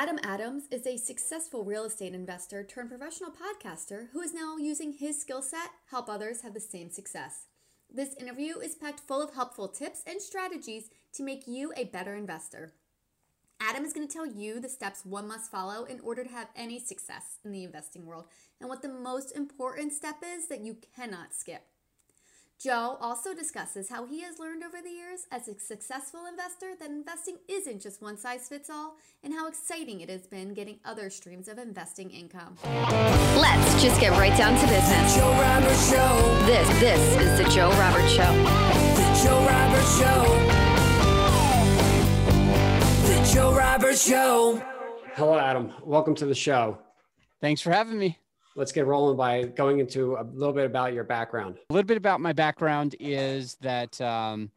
Adam Adams is a successful real estate investor turned professional podcaster who is now using his skill set help others have the same success. This interview is packed full of helpful tips and strategies to make you a better investor. Adam is going to tell you the steps one must follow in order to have any success in the investing world and what the most important step is that you cannot skip. Joe also discusses how he has learned over the years as a successful investor that investing isn't just one size fits all and how exciting it has been getting other streams of investing income. Let's just get right down to business. Joe Roberts Show. This this is the Joe Roberts Show. The Joe Roberts Show. The Joe Roberts Show. Hello, Adam. Welcome to the show. Thanks for having me. Let's get rolling by going into a little bit about your background. A little bit about my background is that um,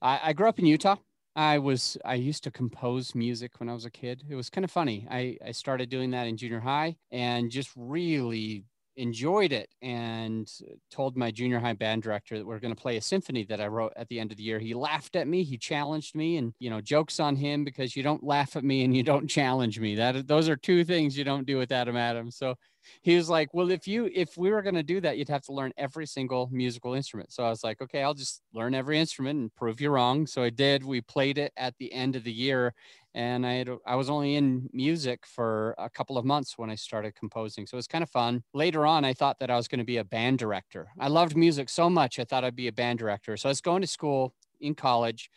I, I grew up in Utah. I was I used to compose music when I was a kid. It was kind of funny. I, I started doing that in junior high and just really enjoyed it and told my junior high band director that we're going to play a symphony that I wrote at the end of the year. He laughed at me, he challenged me and you know, jokes on him because you don't laugh at me and you don't challenge me. That those are two things you don't do with Adam Adams. So he was like, "Well, if you if we were going to do that, you'd have to learn every single musical instrument." So I was like, "Okay, I'll just learn every instrument and prove you wrong." So I did. We played it at the end of the year, and I had, I was only in music for a couple of months when I started composing. So it was kind of fun. Later on, I thought that I was going to be a band director. I loved music so much, I thought I'd be a band director. So I was going to school in college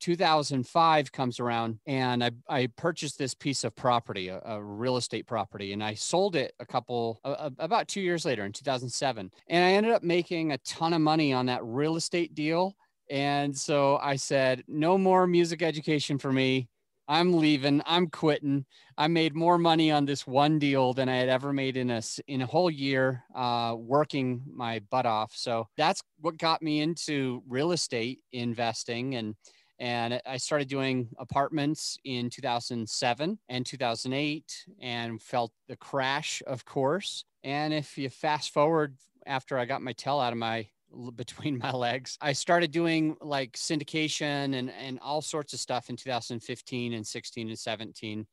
2005 comes around and I, I purchased this piece of property, a, a real estate property, and I sold it a couple, uh, about two years later in 2007. And I ended up making a ton of money on that real estate deal. And so I said, no more music education for me. I'm leaving. I'm quitting. I made more money on this one deal than I had ever made in a in a whole year uh, working my butt off. So that's what got me into real estate investing and and I started doing apartments in 2007 and 2008 and felt the crash, of course. And if you fast forward after I got my tail out of my between my legs, I started doing like syndication and, and all sorts of stuff in 2015 and 16 and 17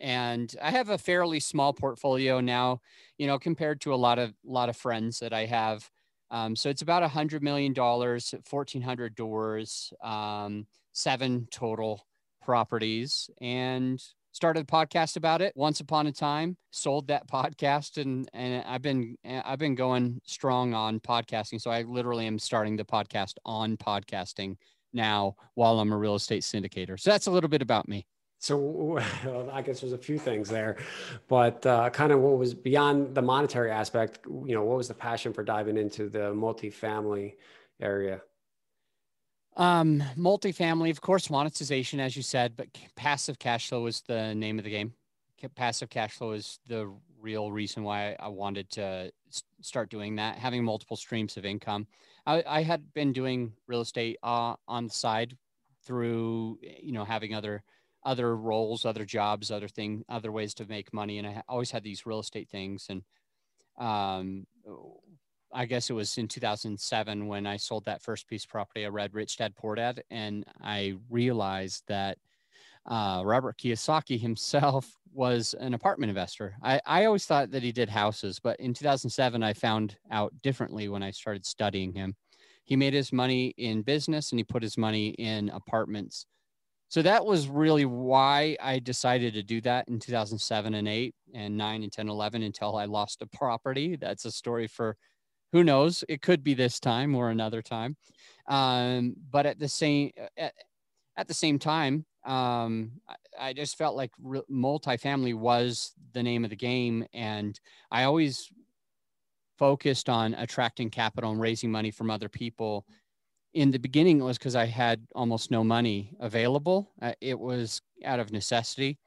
and i have a fairly small portfolio now you know compared to a lot of lot of friends that i have. Um, so it's about a hundred million dollars 1400 doors um, seven total properties. And started a podcast about it once upon a time sold that podcast and and i've been i've been going strong on podcasting so i literally am starting the podcast on podcasting now while i'm a real estate syndicator so that's a little bit about me so I guess there's a few things there, but uh, kind of what was beyond the monetary aspect. You know, what was the passion for diving into the multifamily area? Um, multifamily, of course, monetization, as you said, but passive cash flow is the name of the game. Passive cash flow is the real reason why I wanted to start doing that, having multiple streams of income. I, I had been doing real estate uh, on the side through, you know, having other other roles, other jobs, other thing, other ways to make money, and I always had these real estate things. And um, I guess it was in 2007 when I sold that first piece of property. I read Rich Dad Poor Dad, and I realized that uh, Robert Kiyosaki himself was an apartment investor. I, I always thought that he did houses, but in 2007, I found out differently when I started studying him. He made his money in business and he put his money in apartments. So that was really why I decided to do that in 2007 and 8 and 9 and 10, 11 until I lost a property. That's a story for who knows? It could be this time or another time. Um, but at the same at, at the same time, um, I, I, just felt like re- multifamily was the name of the game, and I always focused on attracting capital and raising money from other people. In the beginning, it was because I had almost no money available. Uh, it was out of necessity,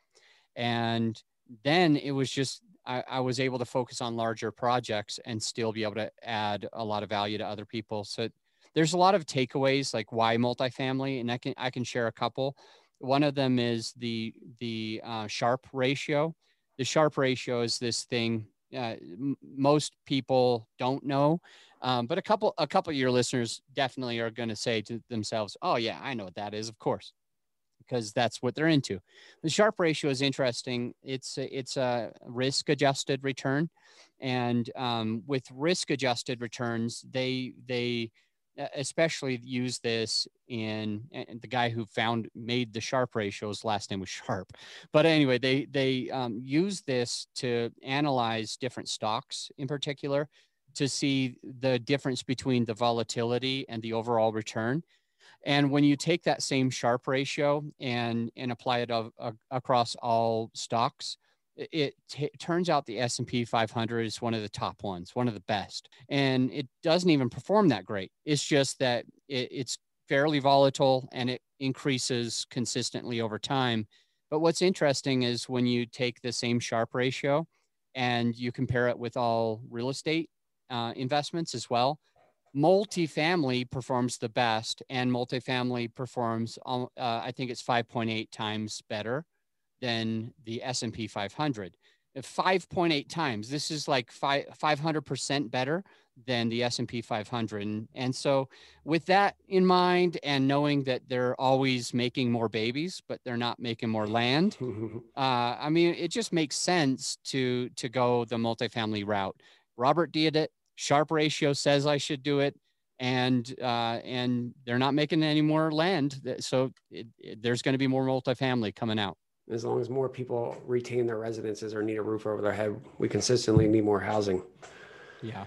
and then it was just I, I, was able to focus on larger projects and still be able to add a lot of value to other people. So there's a lot of takeaways like why multifamily, and I can I can share a couple. One of them is the the uh, Sharpe ratio. The Sharpe ratio is this thing uh, m- most people don't know, um, but a couple a couple of your listeners definitely are going to say to themselves, "Oh yeah, I know what that is, of course." Because that's what they're into. The Sharpe ratio is interesting. It's a, it's a risk adjusted return, and um, with risk adjusted returns, they they especially use this in the guy who found made the Sharpe ratios last name was Sharpe but anyway they they um, use this to analyze different stocks in particular to see the difference between the volatility and the overall return and when you take that same Sharpe ratio and and apply it across all stocks it t- turns out the S&P 500 is one of the top ones, one of the best. And it doesn't even perform that great. It's just that it, it's fairly volatile and it increases consistently over time. But what's interesting is when you take the same Sharpe ratio and you compare it with all real estate uh, investments as well, multifamily performs the best and multifamily performs, uh, I think it's 5.8 times better than the S&P 500. 5.8 times. This is like 500% better than the S&P 500. And, and so with that in mind and knowing that they're always making more babies, but they're not making more land, uh, I mean, it just makes sense to, to go the multifamily route. Robert did it. Sharpe ratio says I should do it. And uh, and they're not making any more land, so it, it, there's going to be more multifamily coming out as long as more people retain their residences or need a roof over their head, we consistently need more housing. Yeah.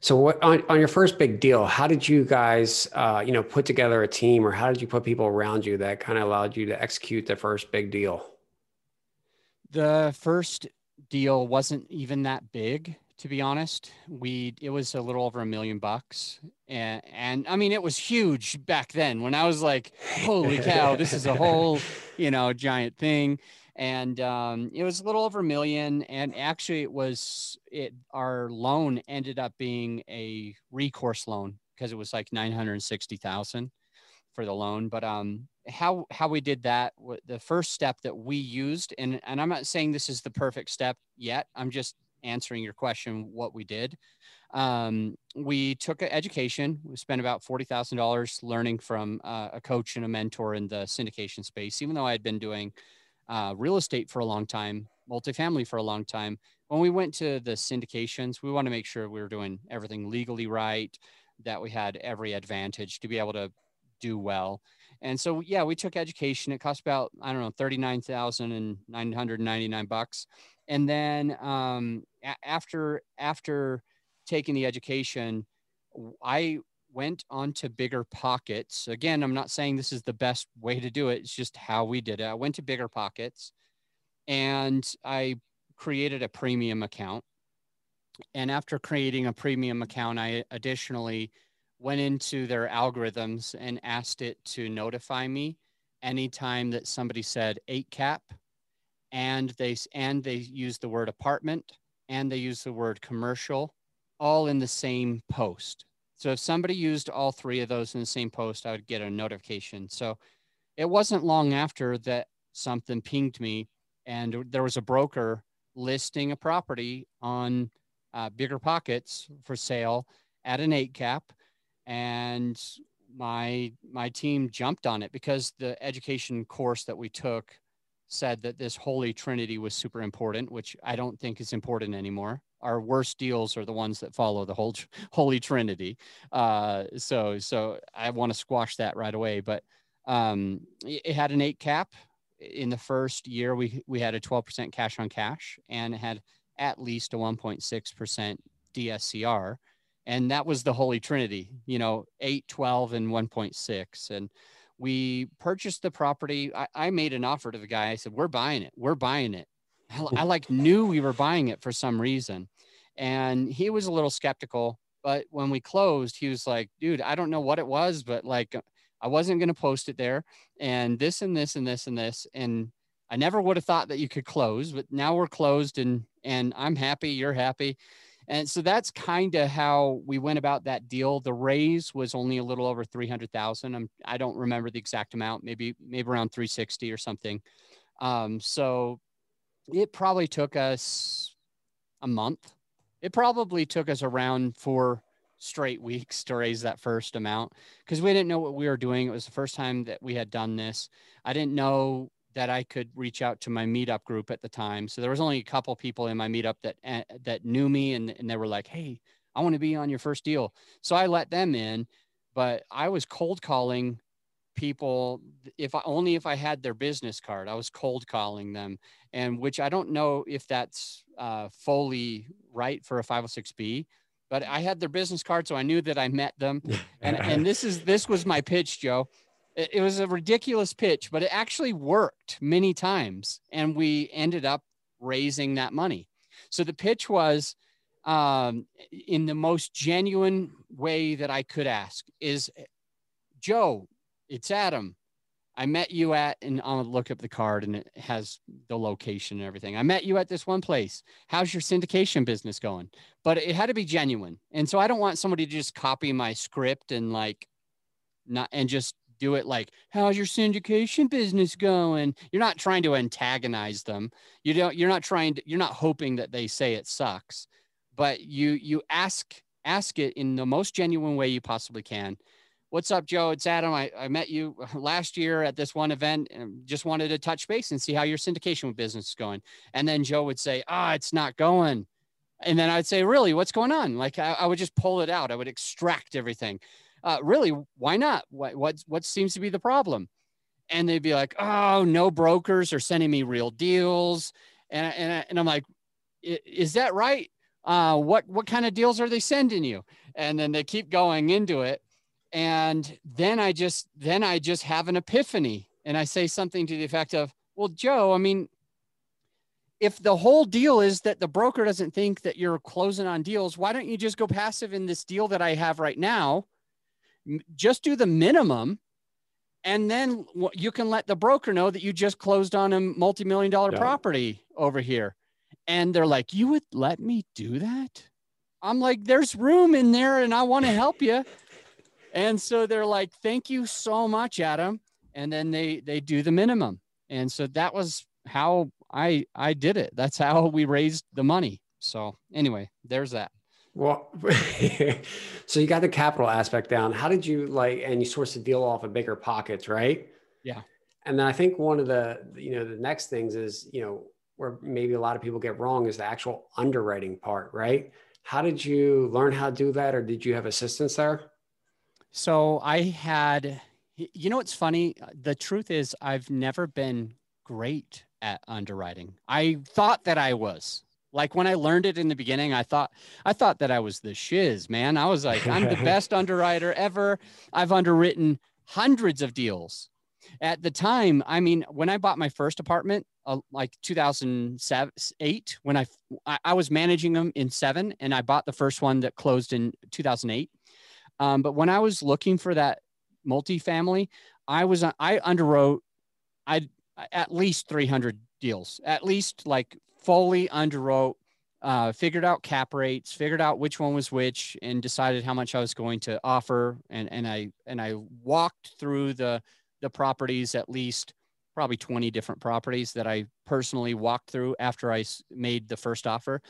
So what on, on your first big deal, how did you guys, uh, you know, put together a team or how did you put people around you that kind of allowed you to execute the first big deal? The first deal wasn't even that big, to be honest. We, it was a little over a million bucks. And, and I mean, it was huge back then when I was like, holy cow, this is a whole you know, giant thing. And um, it was a little over a million. And actually, it was it. Our loan ended up being a recourse loan because it was like nine hundred sixty thousand for the loan. But um, how how we did that, the first step that we used, and and I'm not saying this is the perfect step yet. I'm just answering your question what we did um, we took education. We spent about forty thousand dollars learning from uh, a coach and a mentor in the syndication space. Even though I had been doing uh, real estate for a long time, multifamily for a long time, when we went to the syndications, we want to make sure we were doing everything legally right, that we had every advantage to be able to do well. And so, yeah, we took education. It cost about I don't know thirty nine thousand and nine hundred ninety nine bucks. And then um, a- after after taking the education, I went on to BiggerPockets. Again, I'm not saying this is the best way to do it. It's just how we did it. I went to BiggerPockets and I created a premium account. And after creating a premium account, I additionally went into their algorithms and asked it to notify me anytime that somebody said eight cap and they and they used the word apartment and they use the word commercial all in the same post. So if somebody used all three of those in the same post, I would get a notification. So it wasn't long after that something pinged me and there was a broker listing a property on uh, BiggerPockets for sale at an eight cap and my my team jumped on it because the education course that we took said that this holy trinity was super important which i don't think is important anymore. Our worst deals are the ones that follow the whole holy trinity. Uh, so so i want to squash that right away but um, it had an eight cap. In the first year we we had a 12% cash on cash and it had at least a 1.6% dscr and that was the holy trinity you know 8 12 and 1.6 and we purchased the property I, I made an offer to the guy i said we're buying it we're buying it I, I like knew we were buying it for some reason. And he was a little skeptical. But when we closed, he was like, dude, I don't know what it was, but like uh, I wasn't going to post it there. And this and this and this and this. And I never would have thought that you could close, but now we're closed and and I'm happy, you're happy. And so that's kind of how we went about that deal. The raise was only a little over 300,000. I'm, I don't remember the exact amount, maybe, maybe around 360 or something. Um, so it probably took us a month. It probably took us around four straight weeks to raise that first amount because we didn't know what we were doing. It was the first time that we had done this. I didn't know that I could reach out to my meetup group at the time. So there was only a couple people in my meetup that uh, that knew me and, and they were like, "Hey, I want to be on your first deal." So I let them in, but I was cold calling people if I only if I had their business card. I was cold calling them, and which I don't know if that's uh, fully right for a 506b. But I had their business card, so I knew that I met them, and and this is this was my pitch, Joe. It, was a ridiculous pitch, but it actually worked many times, and we ended up raising that money. So the pitch was um, in the most genuine way that I could ask is Joe, it's Adam. I met you at, and I'll look up the card and it has the location and everything. I met you at this one place. How's your syndication business going? But it had to be genuine. And so I don't want somebody to just copy my script and like, not, and just do it like, how's your syndication business going? You're not trying to antagonize them. You don't, you're not trying to, you're not hoping that they say it sucks, but you, you ask, ask it in the most genuine way you possibly can What's up, Joe? It's Adam. I, I met you last year at this one event and just wanted to touch base and see how your syndication business is going. And then Joe would say, Ah, oh, it's not going. And then I'd say, Really, what's going on? Like I, I would just pull it out. I would extract everything. Uh, really, why not? What, what, what seems to be the problem? And they'd be like, Oh, no brokers are sending me real deals. And, and, and I'm like, Is that right? Uh, what, what kind of deals are they sending you? And then they keep going into it and then i just then i just have an epiphany and i say something to the effect of well joe i mean if the whole deal is that the broker doesn't think that you're closing on deals why don't you just go passive in this deal that i have right now just do the minimum and then you can let the broker know that you just closed on a multi-million dollar yeah. property over here and they're like you would let me do that i'm like there's room in there and i want to help you and so they're like, thank you so much, Adam. And then they they do the minimum. And so that was how I I did it. That's how we raised the money. So anyway, there's that. Well, so you got the capital aspect down. How did you like, and you sourced the deal off of BiggerPockets, right? Yeah. And then I think one of the, you know, the next things is, you know, where maybe a lot of people get wrong is the actual underwriting part, right? How did you learn how to do that, or did you have assistance there? So I had, you know, what's funny? The truth is, I've never been great at underwriting. I thought that I was. Like when I learned it in the beginning, I thought I thought that I was the shiz, man. I was like, I'm the best underwriter ever. I've underwritten hundreds of deals. At the time, I mean, when I bought my first apartment, uh, like 2008, when I I was managing them in seven, and I bought the first one that closed in 2008. Um, but when I was looking for that multifamily, I was I underwrote I at least 300 deals, at least like fully underwrote, uh, figured out cap rates, figured out which one was which, and decided how much I was going to offer. And and I and I walked through the the properties at least probably 20 different properties that I personally walked through after I made the first offer.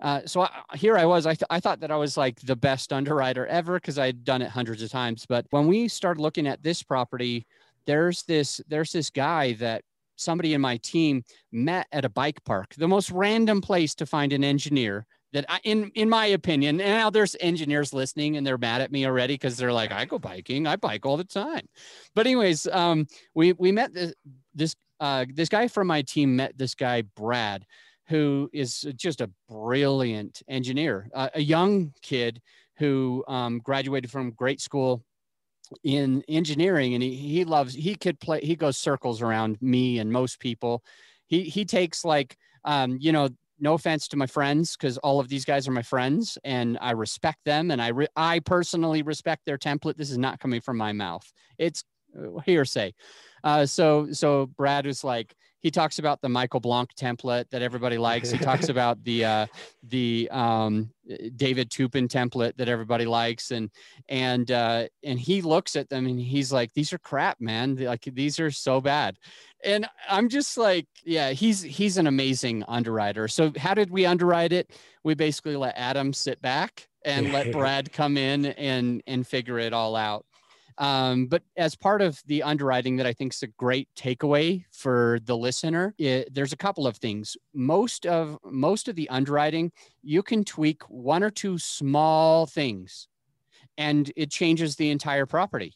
Uh, so I, here I was. I, th- I thought that I was like the best underwriter ever because I had done it hundreds of times. But when we started looking at this property, there's this there's this guy that somebody in my team met at a bike park, the most random place to find an engineer. That I, in in my opinion, and now there's engineers listening and they're mad at me already because they're like, I go biking, I bike all the time. But anyways, um, we we met this this uh, this guy from my team met this guy Brad who is just a brilliant engineer, uh, a young kid who um, graduated from great school in engineering and he, he loves he could play he goes circles around me and most people. He he takes like um you know no offense to my friends because all of these guys are my friends and i respect them and i re- i personally respect their template. This is not coming from my mouth. It's uh, hearsay. Uh so so brad was like he talks about the Michael Blank template that everybody likes. He talks about the uh, the um, David Toupin template that everybody likes, and and uh, and he looks at them and he's like, "These are crap, man. Like these are so bad." And I'm just like, yeah, he's he's an amazing underwriter. So how did we underwrite it? We basically let Adam sit back and let Brad come in and and figure it all out. Um, but as part of the underwriting that I think is a great takeaway for the listener, it, there's a couple of things. Most of most of the underwriting, you can tweak one or two small things, and it changes the entire property.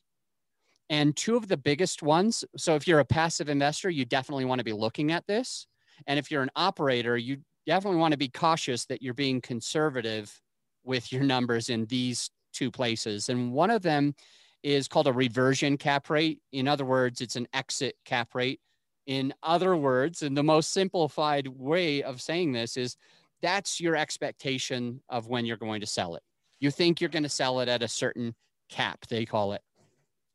And two of the biggest ones. So if you're a passive investor, you definitely want to be looking at this. And if you're an operator, you definitely want to be cautious that you're being conservative with your numbers in these two places. And one of them is called a reversion cap rate. In other words, it's an exit cap rate. In other words, and the most simplified way of saying this is that's your expectation of when you're going to sell it. You think you're going to sell it at a certain cap, they call it.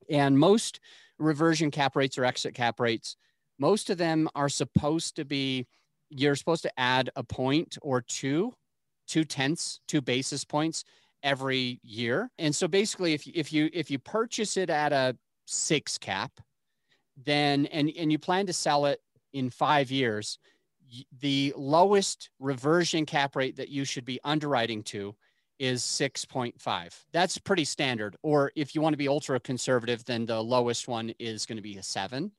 And most reversion cap rates or exit cap rates, most of them are supposed to be, you're supposed to add a point or two, two tenths, two basis points every year. And so basically if if you if you purchase it at a 6 cap, then and and you plan to sell it in 5 years, the lowest reversion cap rate that you should be underwriting to is 6.5. That's pretty standard. Or if you want to be ultra conservative, then the lowest one is going to be a 7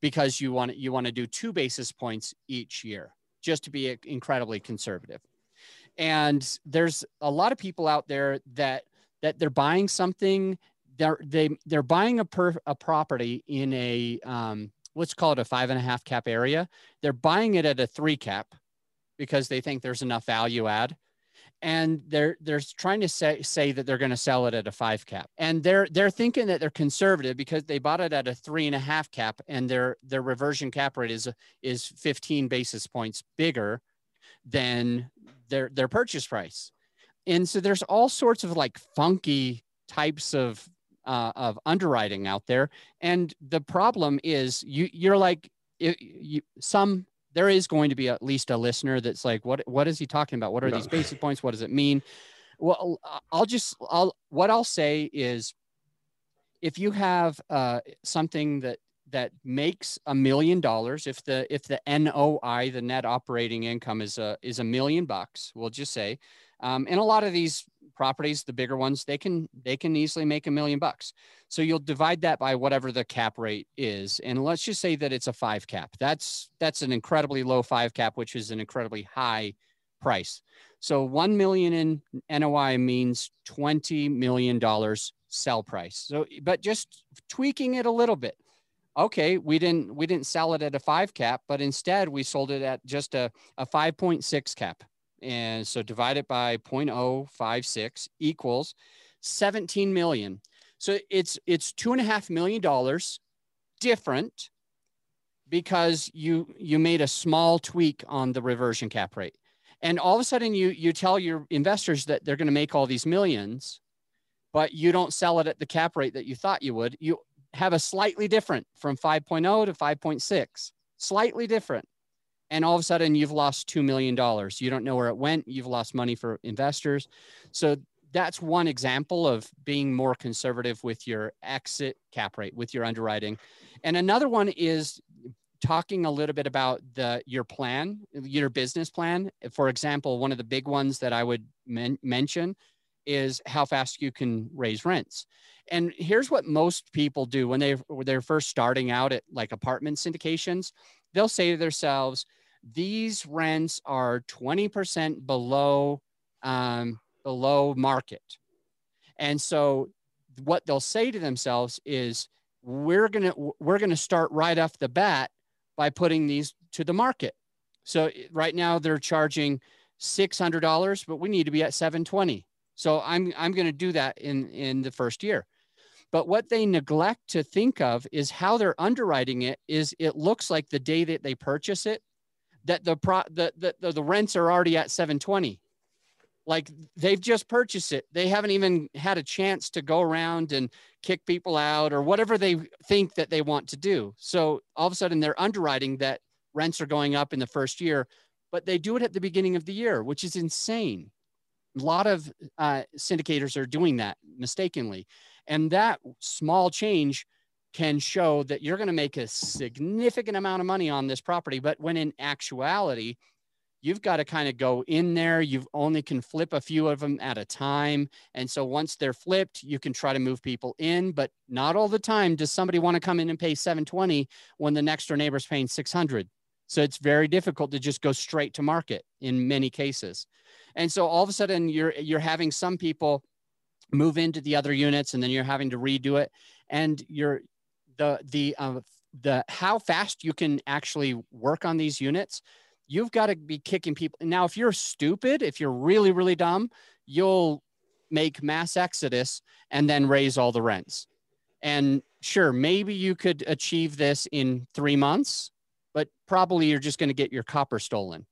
because you want you want to do 2 basis points each year just to be uh, incredibly conservative and there's a lot of people out there that that they're buying something they're they they're buying a per a property in a um let's call it a five and a half cap area. They're buying it at a three cap because they think there's enough value add. And they're they're trying to say say that they're going to sell it at a five cap. And they're they're thinking that they're conservative because they bought it at a three and a half cap and their their reversion cap rate is is 15 basis points bigger than their their purchase price. And so there's all sorts of like funky types of uh, of underwriting out there. And the problem is you you're like it, you, some there is going to be at least a listener that's like what what is he talking about? What are no. these basic points? What does it mean? Well, I'll just I'll what I'll say is if you have uh, something that that makes a million dollars if the if the NOI the net operating income is a is a million bucks we'll just say. Um, and a lot of these properties the bigger ones they can they can easily make a million bucks. So you'll divide that by whatever the cap rate is and let's just say that it's a five cap. That's that's an incredibly low five cap which is an incredibly high price. So 1 million in NOI means 20 million dollars sell price. So but just tweaking it a little bit okay we didn't we didn't sell it at a five cap but instead we sold it at just a, a 5.6 cap. And so divide it by 0.056 equals 17 million. So it's it's two and a half million dollars different because you you made a small tweak on the reversion cap rate. And all of a sudden you you tell your investors that they're going to make all these millions but you don't sell it at the cap rate that you thought you would. You have a slightly different from 5.0 to 5.6, slightly different. And all of a sudden you've lost $2 million. You don't know where it went. You've lost money for investors. So that's one example of being more conservative with your exit cap rate, with your underwriting. And another one is talking a little bit about the your plan, your business plan. For example, one of the big ones that I would men- mention is how fast you can raise rents. And here's what most people do when they when they're first starting out at like apartment syndications, they'll say to themselves, "These rents are 20% below um, below market," and so what they'll say to themselves is, "We're gonna we're gonna start right off the bat by putting these to the market." So right now they're charging six hundred dollars, but we need to be at seven twenty. So I'm I'm going to do that in in the first year. But what they neglect to think of is how they're underwriting it is it looks like the day that they purchase it, that the pro the, the, the, the rents are already at 720. Like they've just purchased it. They haven't even had a chance to go around and kick people out or whatever they think that they want to do. So all of a sudden they're underwriting that rents are going up in the first year, but they do it at the beginning of the year, which is insane. A lot of uh, syndicators are doing that mistakenly. And that small change can show that you're going to make a significant amount of money on this property. But when in actuality, you've got to kind of go in there. You only can flip a few of them at a time. And so once they're flipped, you can try to move people in, but not all the time does somebody want to come in and pay 720 when the next door neighbor's paying 600. So it's very difficult to just go straight to market in many cases. And so all of a sudden you're you're having some people move into the other units and then you're having to redo it. And you're the the uh, the how fast you can actually work on these units you've got to be kicking people. Now if you're stupid if you're really really dumb you'll make mass exodus and then raise all the rents. And sure maybe you could achieve this in 3 months but probably you're just going to get your copper stolen.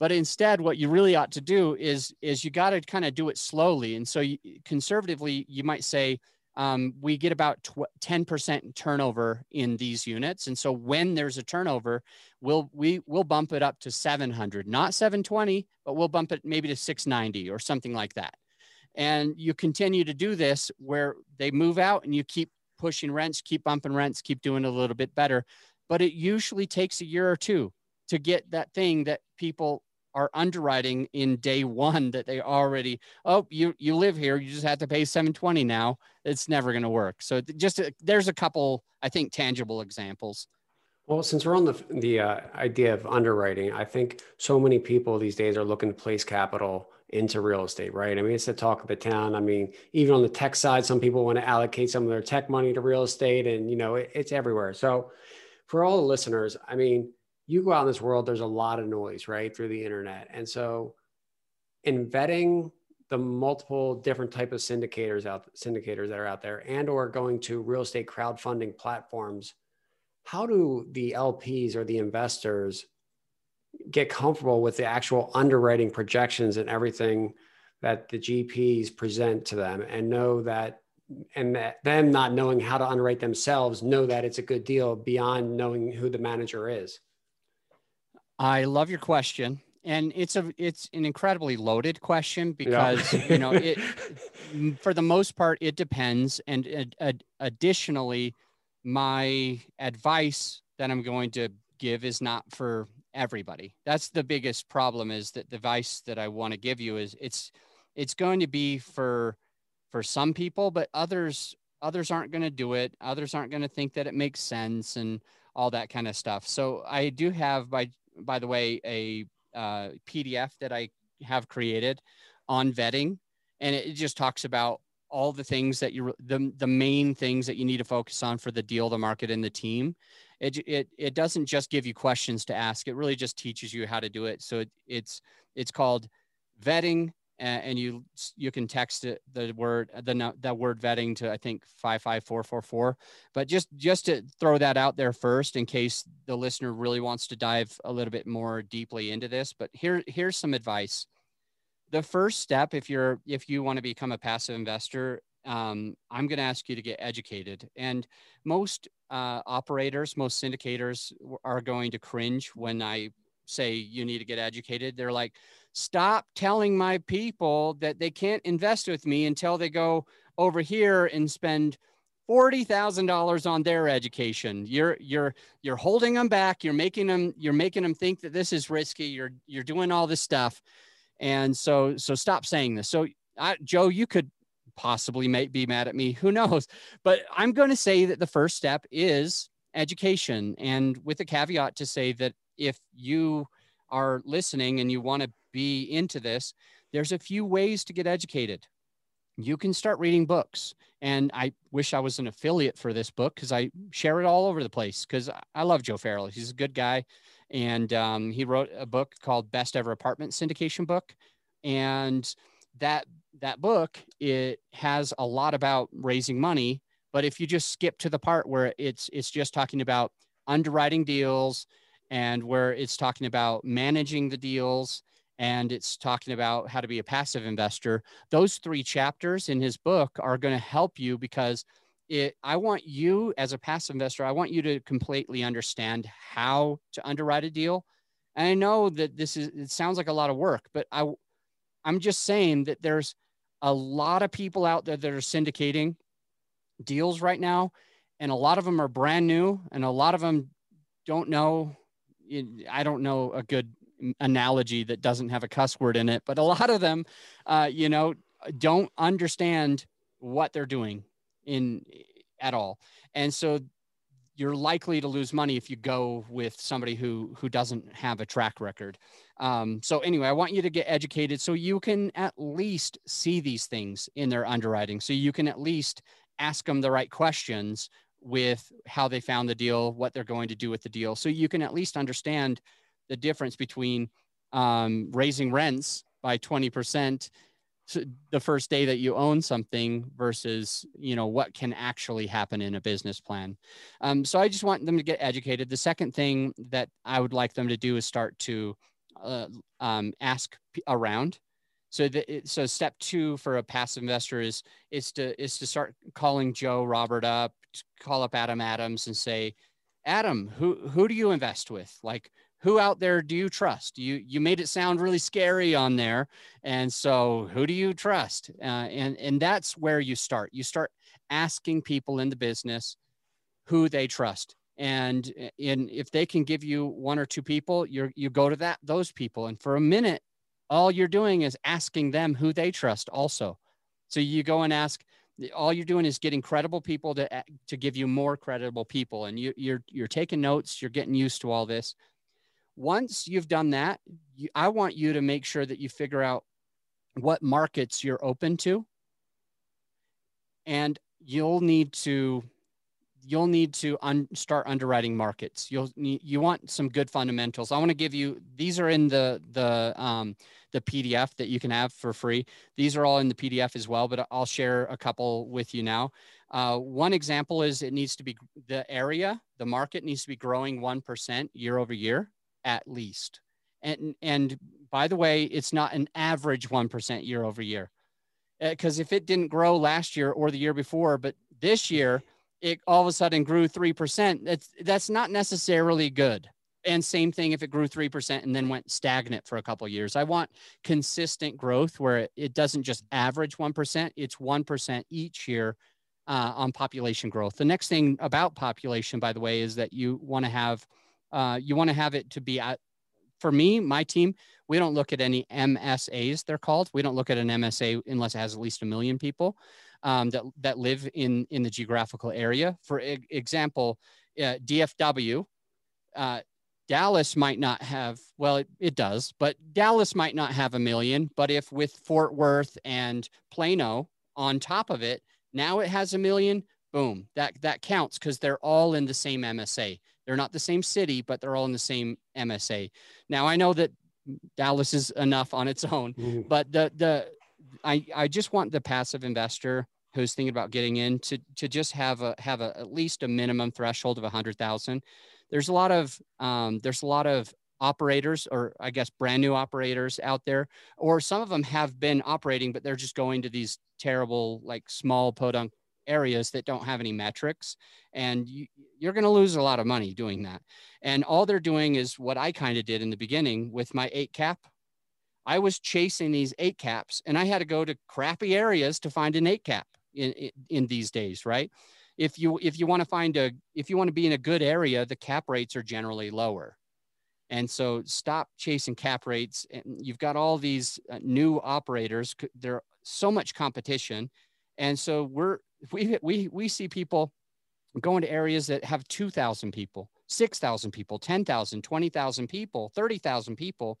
But instead, what you really ought to do is is you got to kind of do it slowly. And so, you, conservatively, you might say um, we get about ten percent turnover in these units. And so, when there's a turnover, we'll we will bump it up to 700, not 720, but we'll bump it maybe to 690 or something like that. And you continue to do this where they move out, and you keep pushing rents, keep bumping rents, keep doing a little bit better but it usually takes a year or two to get that thing that people are underwriting in day one that they already oh you you live here you just have to pay 720 now it's never going to work. So just a, uh, there's a couple i think tangible examples. Well since we're on the the uh, idea of underwriting i think so many people these days are looking to place capital into real estate right? I mean it's the talk of the town. I mean even on the tech side some people want to allocate some of their tech money to real estate and you know it, it's everywhere. So for all the listeners, I mean, you go out in this world, there's a lot of noise, right, through the internet. And so in vetting the multiple different type of syndicators out syndicators that are out there and or going to real estate crowdfunding platforms, how do the LPs or the investors get comfortable with the actual underwriting projections and everything that the GPs present to them and know that and that them not knowing how to underwrite themselves know that it's a good deal beyond knowing who the manager is i love your question and it's a it's an incredibly loaded question because yeah. you know it for the most part it depends and uh, additionally my advice that i'm going to give is not for everybody that's the biggest problem is that the advice that i want to give you is it's it's going to be for for some people, but others others aren't going to do it. Others aren't going to think that it makes sense and all that kind of stuff. So I do have by by the way a uh, PDF that I have created on vetting, and it just talks about all the things that you the the main things that you need to focus on for the deal, the market, and the team. It it it doesn't just give you questions to ask. It really just teaches you how to do it. So it, it's it's called vetting and, you you can text it the word the that word vetting to I think five five four four four. But just just to throw that out there first, in case the listener really wants to dive a little bit more deeply into this. But here here's some advice. The first step, if you're if you want to become a passive investor, um, I'm going to ask you to get educated. And most uh, operators, most syndicators are going to cringe when I say you need to get educated. They're like, stop telling my people that they can't invest with me until they go over here and spend $40,000 on their education. You're you're you're holding them back. You're making them you're making them think that this is risky. You're you're doing all this stuff. And so so stop saying this. So I, Joe, you could possibly may be mad at me. Who knows? But I'm going to say that the first step is education and with a caveat to say that if you are listening and you want to be into this, there's a few ways to get educated. You can start reading books. And I wish I was an affiliate for this book because I share it all over the place because I love Joe Fairless. He's a good guy. And um, he wrote a book called Best Ever Apartment Syndication Book. And that that book it has a lot about raising money but if you just skip to the part where it's it's just talking about underwriting deals and where it's talking about managing the deals and it's talking about how to be a passive investor. Those three chapters in his book are going to help you because it, I want you as a passive investor, I want you to completely understand how to underwrite a deal. And I know that this is, it sounds like a lot of work, but I, I'm just saying that there's a lot of people out there that are syndicating deals right now. And a lot of them are brand new and a lot of them don't know. I don't know a good analogy that doesn't have a cuss word in it, but a lot of them, uh, you know, don't understand what they're doing in at all. And so you're likely to lose money if you go with somebody who who doesn't have a track record. Um, so anyway, I want you to get educated so you can at least see these things in their underwriting. So you can at least ask them the right questions with how they found the deal, what they're going to do with the deal. So you can at least understand the difference between um, raising rents by 20% the first day that you own something versus you know what can actually happen in a business plan. Um, so i just want them to get educated. The second thing that i would like them to do is start to uh, um, ask around. So the, so step two for a passive investor is is to is to start calling joe robert up call up adam adams and say adam who who do you invest with like who out there do you trust? You you made it sound really scary on there, and so who do you trust? Uh, and and that's where you start. You start asking people in the business who they trust, and in if they can give you one or two people, you you go to that those people, and for a minute, all you're doing is asking them who they trust. Also, so you go and ask all you're doing is getting credible people to to give you more credible people and you, you're you're taking notes you're getting used to all this once you've done that, you, I want you to make sure that you figure out what markets you're open to. And you'll need to you'll need to un- start underwriting markets. You'll you want some good fundamentals. I want to give you these are in the the um, the PDF that you can have for free. These are all in the PDF as well, but I'll share a couple with you now. Uh, one example is it needs to be the area, the market needs to be growing one percent year over year at least. And, and by the way, it's not an average 1% year over year. Because uh, if it didn't grow last year or the year before, but this year it all of a sudden grew 3%, that's, that's not necessarily good. And same thing if it grew 3% and then went stagnant for a couple years. I want consistent growth where it, it doesn't just average 1%, it's 1% each year uh, on population growth. The next thing about population, by the way, is that you want to have uh, you want to have it to be at, for me, my team, we don't look at any MSAs, they're called. We don't look at an MSA unless it has at least a million people um, that, that live in, in the geographical area. For example, uh, DFW, uh, Dallas might not have, well, it, it, does, but Dallas might not have a million. But if with Fort Worth and Plano on top of it, now it has a million, boom, that, that counts because they're all in the same MSA. They're not the same city, but they're all in the same MSA. Now I know that Dallas is enough on its own, mm-hmm. but the the I I just want the passive investor who's thinking about getting in to to just have a have a, at least a minimum threshold of a hundred thousand. There's a lot of um, there's a lot of operators or I guess brand new operators out there, or some of them have been operating, but they're just going to these terrible like small podunk areas that don't have any metrics. And you, you're going to lose a lot of money doing that. And all they're doing is what i kind of did in the beginning with my eight cap. I was chasing these eight caps and i had to go to crappy areas to find an eight cap in, in, these days right if you if you want to find a if you want to be in a good area the cap rates are generally lower and so stop chasing cap rates and you've got all these uh, new operators there's so much competition and so we're we we we see people going to areas that have 2,000 people, 6,000 people, 10,000, 20,000 people, 30,000 people.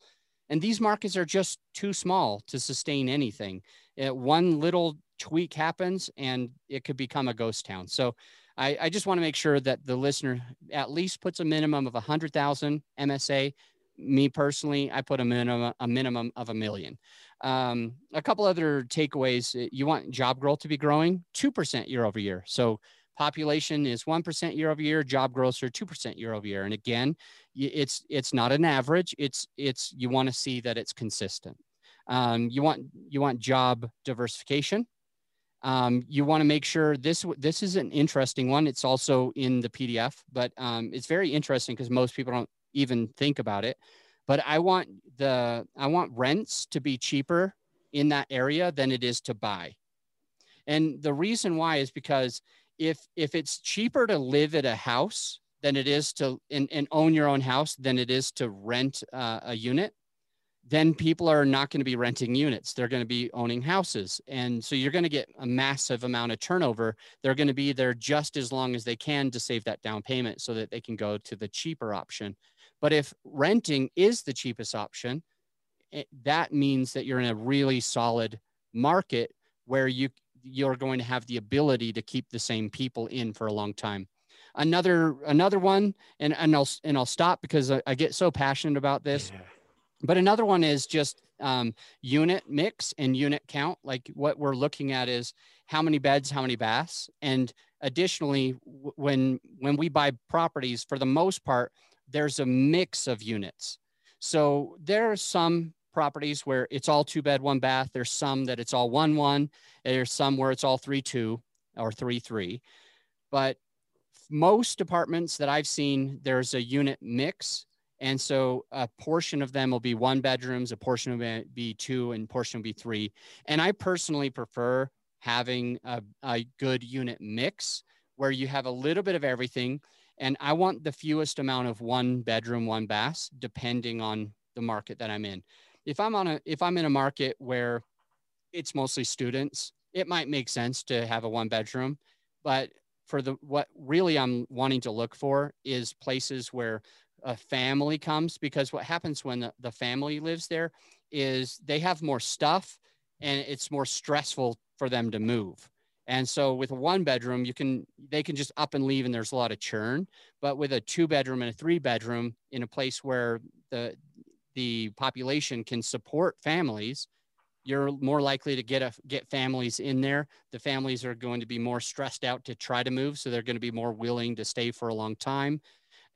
And these markets are just too small to sustain anything. Uh, one little tweak happens and it could become a ghost town. So I, I just want to make sure that the listener at least puts a minimum of 100,000 MSA. Me personally, I put a minimum, a minimum of a million. Um, a couple other takeaways uh, you want job growth to be growing 2% year over year. So population is 1% year over year, job growth are 2% year over year. And again, it's, it's not an average. It's, it's, you want to see that it's consistent. Um, you want, you want job diversification. Um, you want to make sure this this is an interesting one. It's also in the PDF, but um, it's very interesting because most people don't even think about it. But I want the I want rents to be cheaper in that area than it is to buy. And the reason why is because if if it's cheaper to live at a house than it is to and, and own your own house than it is to rent uh, a unit, then people are not going to be renting units. They're going to be owning houses. And so you're going to get a massive amount of turnover. They're going to be there just as long as they can to save that down payment so that they can go to the cheaper option. But if renting is the cheapest option, it, that means that you're in a really solid market where you you're going to have the ability to keep the same people in for a long time. Another another one, and and I'll and I'll stop because I, I get so passionate about this. Yeah. But another one is just um, unit mix and unit count. Like what we're looking at is how many beds, how many baths, and additionally, when when we buy properties, for the most part, there's a mix of units. So there are some properties where it's all two bed, one bath. There's some that it's all one one. There's some where it's all three two or three three. But most apartments that I've seen, there's a unit mix. And so a portion of them will be one bedrooms, a portion will be two, and portion will be three. And I personally prefer having a, a good unit mix where you have a little bit of everything. And I want the fewest amount of one bedroom, one bath, depending on the market that I'm in if I'm on a if I'm in a market where it's mostly students, it might make sense to have a one bedroom, but for the what really I'm wanting to look for is places where a family comes because what happens when the, the family lives there is they have more stuff and it's more stressful for them to move. And so with a one bedroom, you can they can just up and leave and there's a lot of churn. But with a two bedroom and a three bedroom in a place where the the population can support families, you're more likely to get a, get families in there. The families are going to be more stressed out to try to move, so they're going to be more willing to stay for a long time.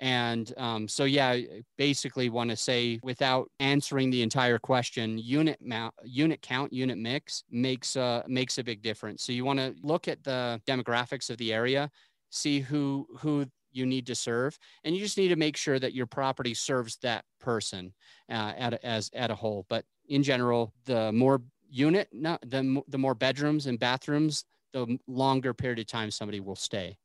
And um, so, yeah, basically, want to say without answering the entire question, unit mount, unit count, unit mix makes uh, makes a big difference. So you want to look at the demographics of the area, see who who you need to serve and you just need to make sure that your property serves that person uh, at a, as at a whole but in general the more unit the, the more bedrooms and bathrooms the longer period of time somebody will stay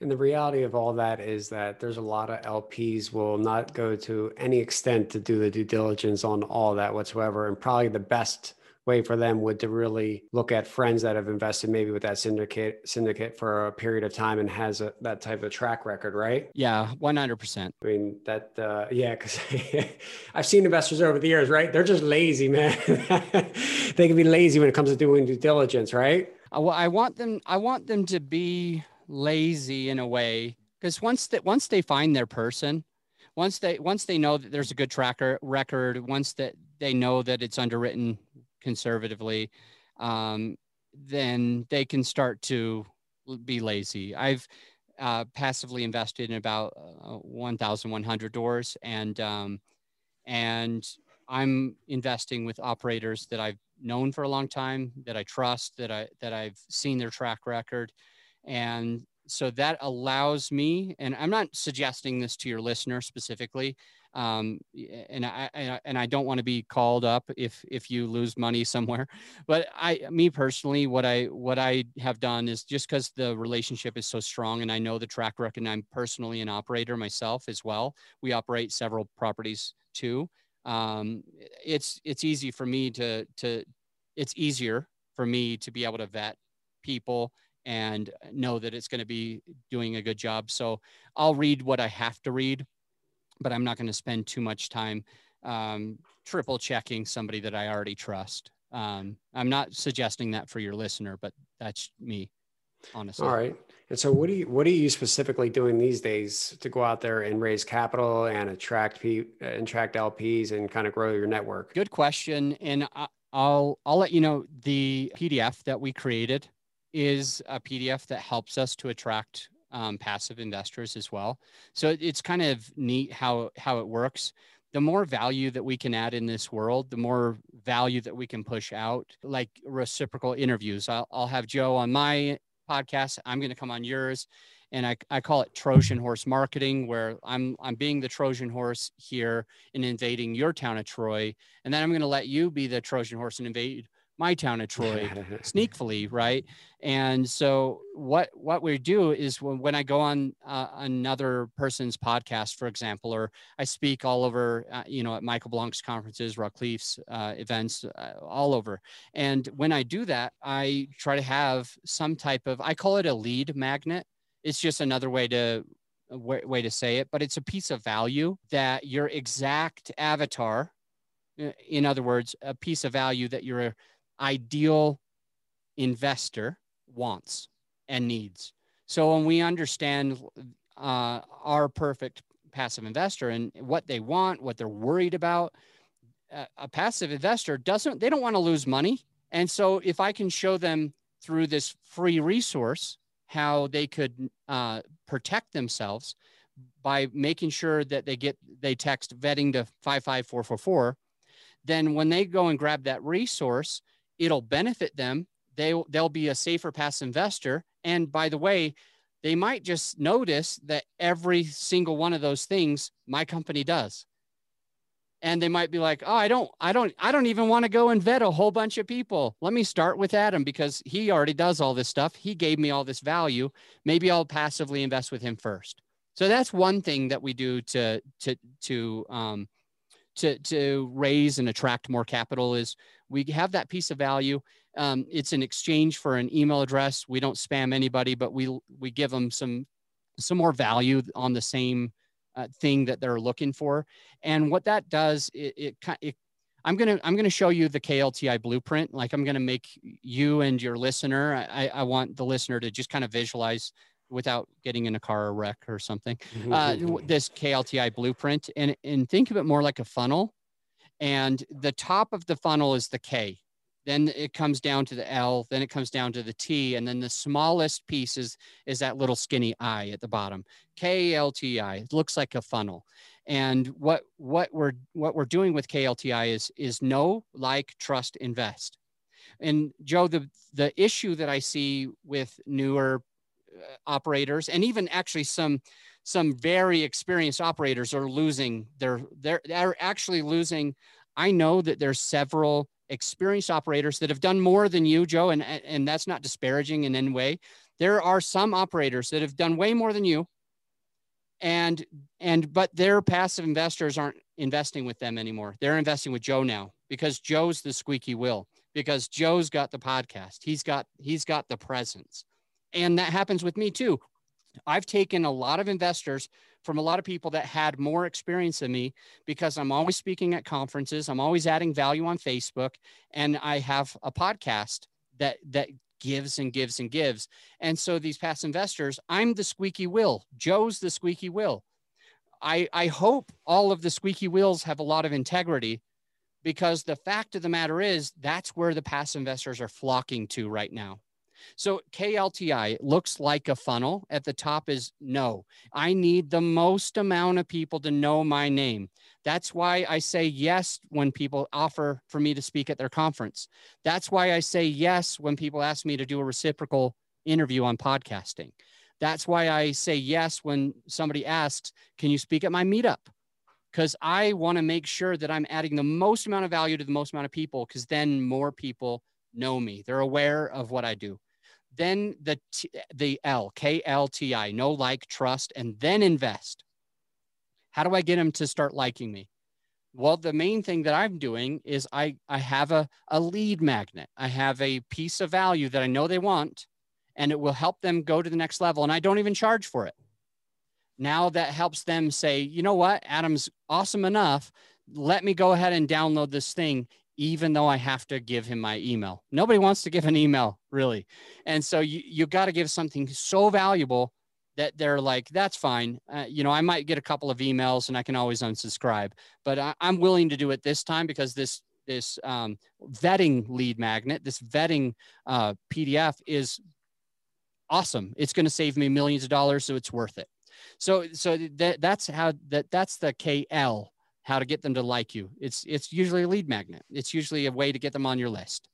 and the reality of all that is that there's a lot of LPs will not go to any extent to do the due diligence on all that whatsoever. And probably the best way for them would to really look at friends that have invested maybe with that syndicate syndicate for a period of time and has a, that type of track record, right? Yeah, one hundred percent. I mean that, uh, yeah, because I've seen investors over the years, right? They're just lazy, man. they can be lazy when it comes to doing due diligence, right? Uh, well, I want them. I want them to be lazy in a way because once that once they find their person once they once they know that there's a good tracker record once that they know that it's underwritten conservatively, um, then they can start to be lazy. I've uh, passively invested in about uh, 1,100 doors, and um, and I'm investing with operators that I've known for a long time, that I trust, that I that I've seen their track record, and so that allows me. And I'm not suggesting this to your listener specifically, um, and I and I don't want to be called up if if you lose money somewhere. But I, me personally, what I what I have done is just because the relationship is so strong, and I know the track record. And I'm personally an operator myself as well. We operate several properties too. Um, it's it's easy for me to to it's easier for me to be able to vet people and know that it's going to be doing a good job. So I'll read what I have to read but I'm not going to spend too much time um, triple checking somebody that I already trust. Um, I'm not suggesting that for your listener, but that's me, honestly. All right. And so, what do you what are you specifically doing these days to go out there and raise capital and attract P, attract LPs and kind of grow your network? Good question, and I'll I'll let you know the PDF that we created is a PDF that helps us to attract um, passive investors as well. So it's kind of neat how how it works. The more value that we can add in this world, the more value that we can push out, like reciprocal interviews. I'll, I'll have Joe on my podcast. I'm going to come on yours. And I, I call it Trojan horse marketing, where I'm I'm being the Trojan horse here in invading your town of Troy, and then I'm going to let you be the Trojan horse and invade my town of Troy sneakily, right? And so what what we do is when, when I go on uh, another person's podcast, for example, or I speak all over, uh, you know, at Michael Blank's conferences, Rod Khleif's uh, events, uh, all over. And when I do that, I try to have some type of I call it a lead magnet. It's just another way to way, way to say it, but it's a piece of value that your exact avatar uh, in other words, a piece of value that your ideal investor wants and needs. So when we understand uh, our perfect passive investor and what they want, what they're worried about, uh, a passive investor doesn't, they don't want to lose money. And so if I can show them through this free resource how they could uh, protect themselves by making sure that they get, they text vetting to 55444, then when they go and grab that resource, it'll benefit them. They, they'll be a safer passive investor. And by the way, they might just notice that every single one of those things my company does. And they might be like, oh, I don't, I don't, I don't even want to go and vet a whole bunch of people. Let me start with Adam because he already does all this stuff. He gave me all this value. Maybe I'll passively invest with him first. So that's one thing that we do to to to um, to to raise and attract more capital is we have that piece of value. Um, it's an exchange for an email address. We don't spam anybody, but we we give them some some more value on the same uh, thing that they're looking for. And what that does, it, it, it I'm gonna I'm gonna show you the KLTI blueprint. Like I'm gonna make you and your listener. I, I want the listener to just kind of visualize without getting in a car wreck or something. Uh, this KLTI blueprint and and think of it more like a funnel and the top of the funnel is the K. Then it comes down to the L, then it comes down to the T, and then the smallest piece is, is that little skinny I at the bottom. KLTI. It looks like a funnel. And what what we're what we're doing with KLTI is is know, like, trust, invest. And Joe, the the issue that I see with newer operators and even actually some some very experienced operators are losing their they're they're actually losing i know that there's several experienced operators that have done more than you joe and and that's not disparaging in any way. There are some operators that have done way more than you and and but their passive investors aren't investing with them anymore. They're investing with joe now because joe's the squeaky wheel because joe's got the podcast. He's got he's got the presence and that happens with me too I've taken a lot of investors from a lot of people that had more experience than me because I'm always speaking at conferences, I'm always adding value on Facebook, and I have a podcast that that gives and gives and gives. And so these past investors, I'm the squeaky wheel. Joe's the squeaky wheel. I, I hope all of the squeaky wheels have a lot of integrity because the fact of the matter is that's where the past investors are flocking to right now. So KLTI looks like a funnel. At the top is no. I need the most amount of people to know my name. That's why I say yes when people offer for me to speak at their conference. That's why I say yes when people ask me to do a reciprocal interview on podcasting. That's why I say yes when somebody asks, Can you speak at my meetup? Because I want to make sure that I'm adding the most amount of value to the most amount of people, because then more people know me. They're aware of what I do then the T, the L, K L T I, know, like, trust, and then invest. How do I get them to start liking me? Well, the main thing that I'm doing is I, I have a, a lead magnet. I have a piece of value that I know they want, and it will help them go to the next level. And I don't even charge for it. Now that helps them say, you know what, Adam's awesome enough. Let me go ahead and download this thing even though I have to give him my email. Nobody wants to give an email, really. And so you, you got to give something so valuable that they're like, that's fine. Uh, you know, I might get a couple of emails and I can always unsubscribe, but I, am willing to do it this time because this this um, vetting lead magnet, this vetting uh, PDF is awesome. It's going to save me millions of dollars, so it's worth it. So so that that's how that that's the KL how to get them to like you. It's it's usually a lead magnet. It's usually a way to get them on your list.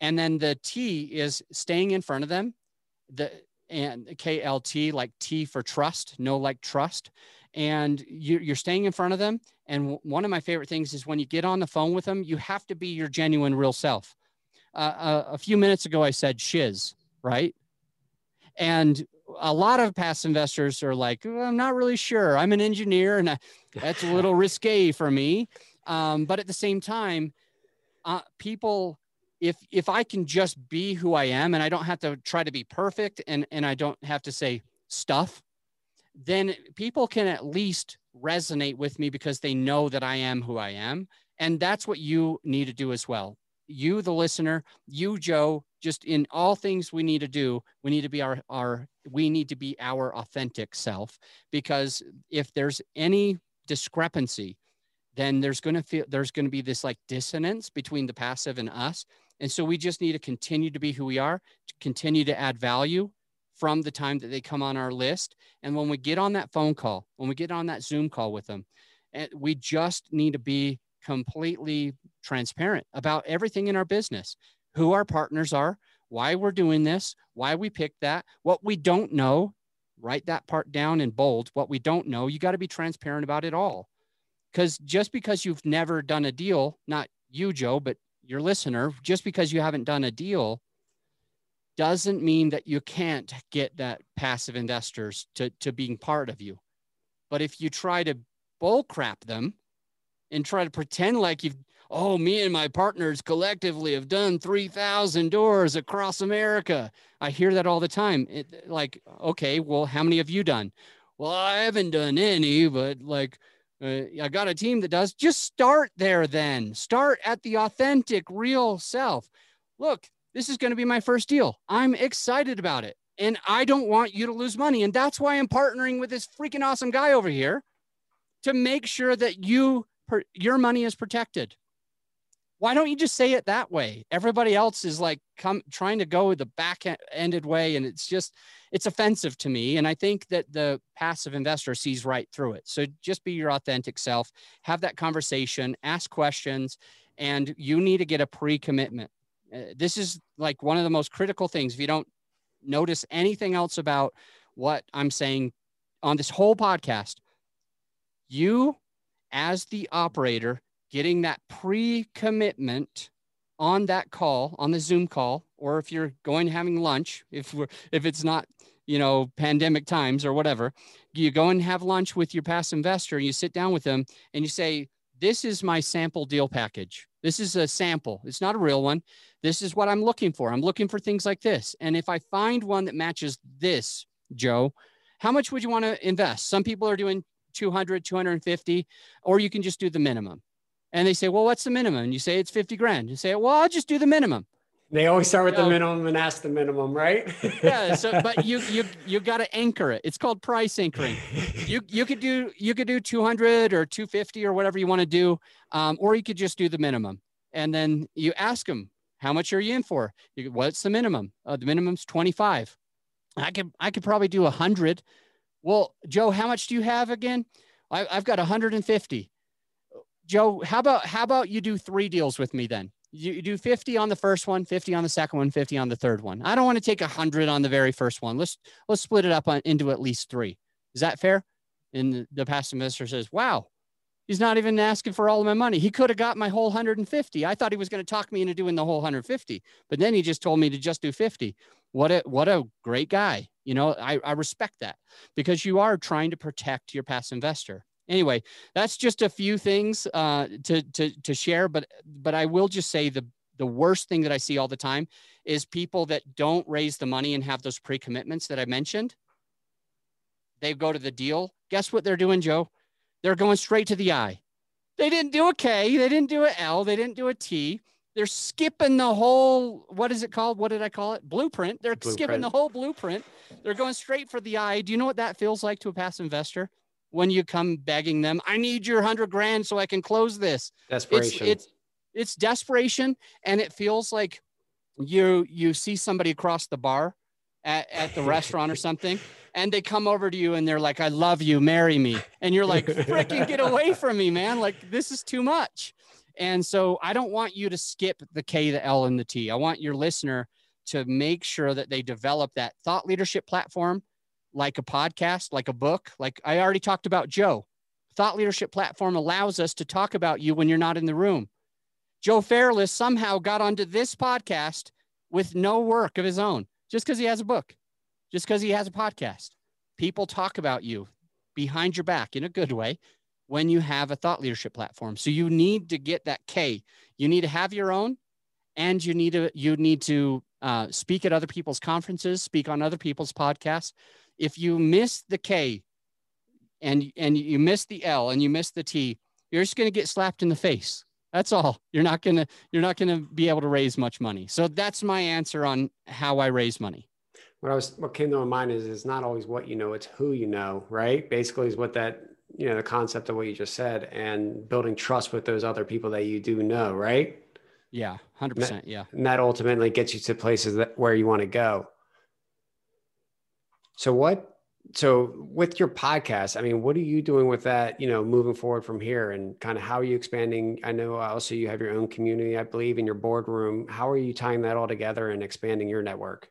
And then the T is staying in front of them. The and KLT like T for trust, no like trust. And you, you're staying in front of them. And one of my favorite things is when you get on the phone with them, you have to be your genuine, real self. Uh, a, a few minutes ago, I said shiz, right? And a lot of past investors are like, well, I'm not really sure. I'm an engineer and I, that's a little risque for me. Um, but at the same time, uh, people, if, if I can just be who I am and I don't have to try to be perfect and, and I don't have to say stuff, then people can at least resonate with me because they know that I am who I am. And that's what you need to do as well. You, the listener, you, Joe, just in all things we need to do, we need to be our, our we need to be our authentic self because if there's any discrepancy, then there's going to feel there's going to be this like dissonance between the passive and us. And so we just need to continue to be who we are, to continue to add value from the time that they come on our list. And when we get on that phone call, when we get on that Zoom call with them, eh, we just need to be completely transparent about everything in our business, who our partners are, why we're doing this, why we picked that, what we don't know. Write that part down in bold. What we don't know, you got to be transparent about it all. Because just because you've never done a deal, not you, Joe, but your listener, just because you haven't done a deal doesn't mean that you can't get that passive investors to, to being part of you. But if you try to bull crap them and try to pretend like you've, oh, me and my partners collectively have done 3,000 doors across America. I hear that all the time. It, like, okay, well, how many have you done? Well, I haven't done any, but like, uh, I got a team that does. Just start there then. Start at the authentic, real self. Look, this is going to be my first deal. I'm excited about it. And I don't want you to lose money. And that's why I'm partnering with this freaking awesome guy over here to make sure that you your money is protected. Why don't you just say it that way? Everybody else is like come trying to go the back ended way and it's just it's offensive to me and I think that the passive investor sees right through it. So just be your authentic self, have that conversation, ask questions and you need to get a pre-commitment uh, this is like one of the most critical things. If you don't notice anything else about what I'm saying on this whole podcast, you as the operator getting that pre commitment on that call, on the Zoom call, or if you're going having lunch, if we're, if it's not, you know, pandemic times or whatever, you go and have lunch with your past investor, and you sit down with them and you say, this is my sample deal package. This is a sample. It's not a real one. This is what I'm looking for. I'm looking for things like this. And if I find one that matches this, Joe, how much would you want to invest? Some people are doing 200, 250, or you can just do the minimum. And they say, well, what's the minimum? And you say it's 50 grand. You say, well, I'll just do the minimum. They always start with the minimum and ask the minimum, right? yeah. So, but you you you got to anchor it. It's called price anchoring. You you could do you could do 200 or 250 or whatever you want to do, um, or you could just do the minimum. And then you ask them, how much are you in for? You, what's the minimum? Uh, the minimum's 25. I could I could probably do 100. Well, Joe, how much do you have again? I, I've got 150. Joe, how about how about you do three deals with me then? you do 50 on the first one 50 on the second one 50 on the third one. I don't want to take 100 on the very first one. Let's let's split it up on, into at least three. Is that fair? And the past investor says wow he's not even asking for all of my money. He could have got my whole 150 i thought he was going to talk me into doing the whole 150 but then he just told me to just do 50 what a what a great guy. You know i, I respect that because you are trying to protect your past investor anyway, that's just a few things uh, to, to, to share, but, but I will just say the, the worst thing that I see all the time is people that don't raise the money and have those pre-commitments that I mentioned. They go to the deal. Guess what they're doing, Joe? They're going straight to the I. They didn't do a K. They didn't do a L. They didn't do a T. They're skipping the whole, what is it called? What did I call it? Blueprint. They're blueprint. skipping the whole blueprint. They're going straight for the I. Do you know what that feels like to a past investor? When you come begging them, I need your hundred grand so I can close this. Desperation. It's, it's, it's desperation. And it feels like you, you see somebody across the bar at, at the restaurant or something. and they come over to you and they're like, I love you, marry me. And you're like, freaking get away from me, man. Like, this is too much. And so I don't want you to skip the K, the L, and the T. I want your listener to make sure that they develop that thought leadership platform like a podcast, like a book. Like I already talked about Joe. Thought leadership platform allows us to talk about you when you're not in the room. Joe Fairless somehow got onto this podcast with no work of his own just because he has a book, just because he has a podcast. People talk about you behind your back in a good way when you have a thought leadership platform. So you need to get that K. You need to have your own, and you need to you need to uh, speak at other people's conferences, speak on other people's podcasts. If you miss the K, and and you miss the L, and you miss the T, you're just going to get slapped in the face. That's all. You're not gonna you're not gonna be able to raise much money. So that's my answer on how I raise money. What I was what came to my mind is it's not always what you know, it's who you know, right? Basically is what that you know the concept of what you just said and building trust with those other people that you do know, right? Yeah, hundred percent. Yeah, and that ultimately gets you to places that where you want to go. So what? So with your podcast, I mean, what are you doing with that? You know, moving forward from here, and kind of how are you expanding? I know also you have your own community, I believe, in your boardroom. How are you tying that all together and expanding your network?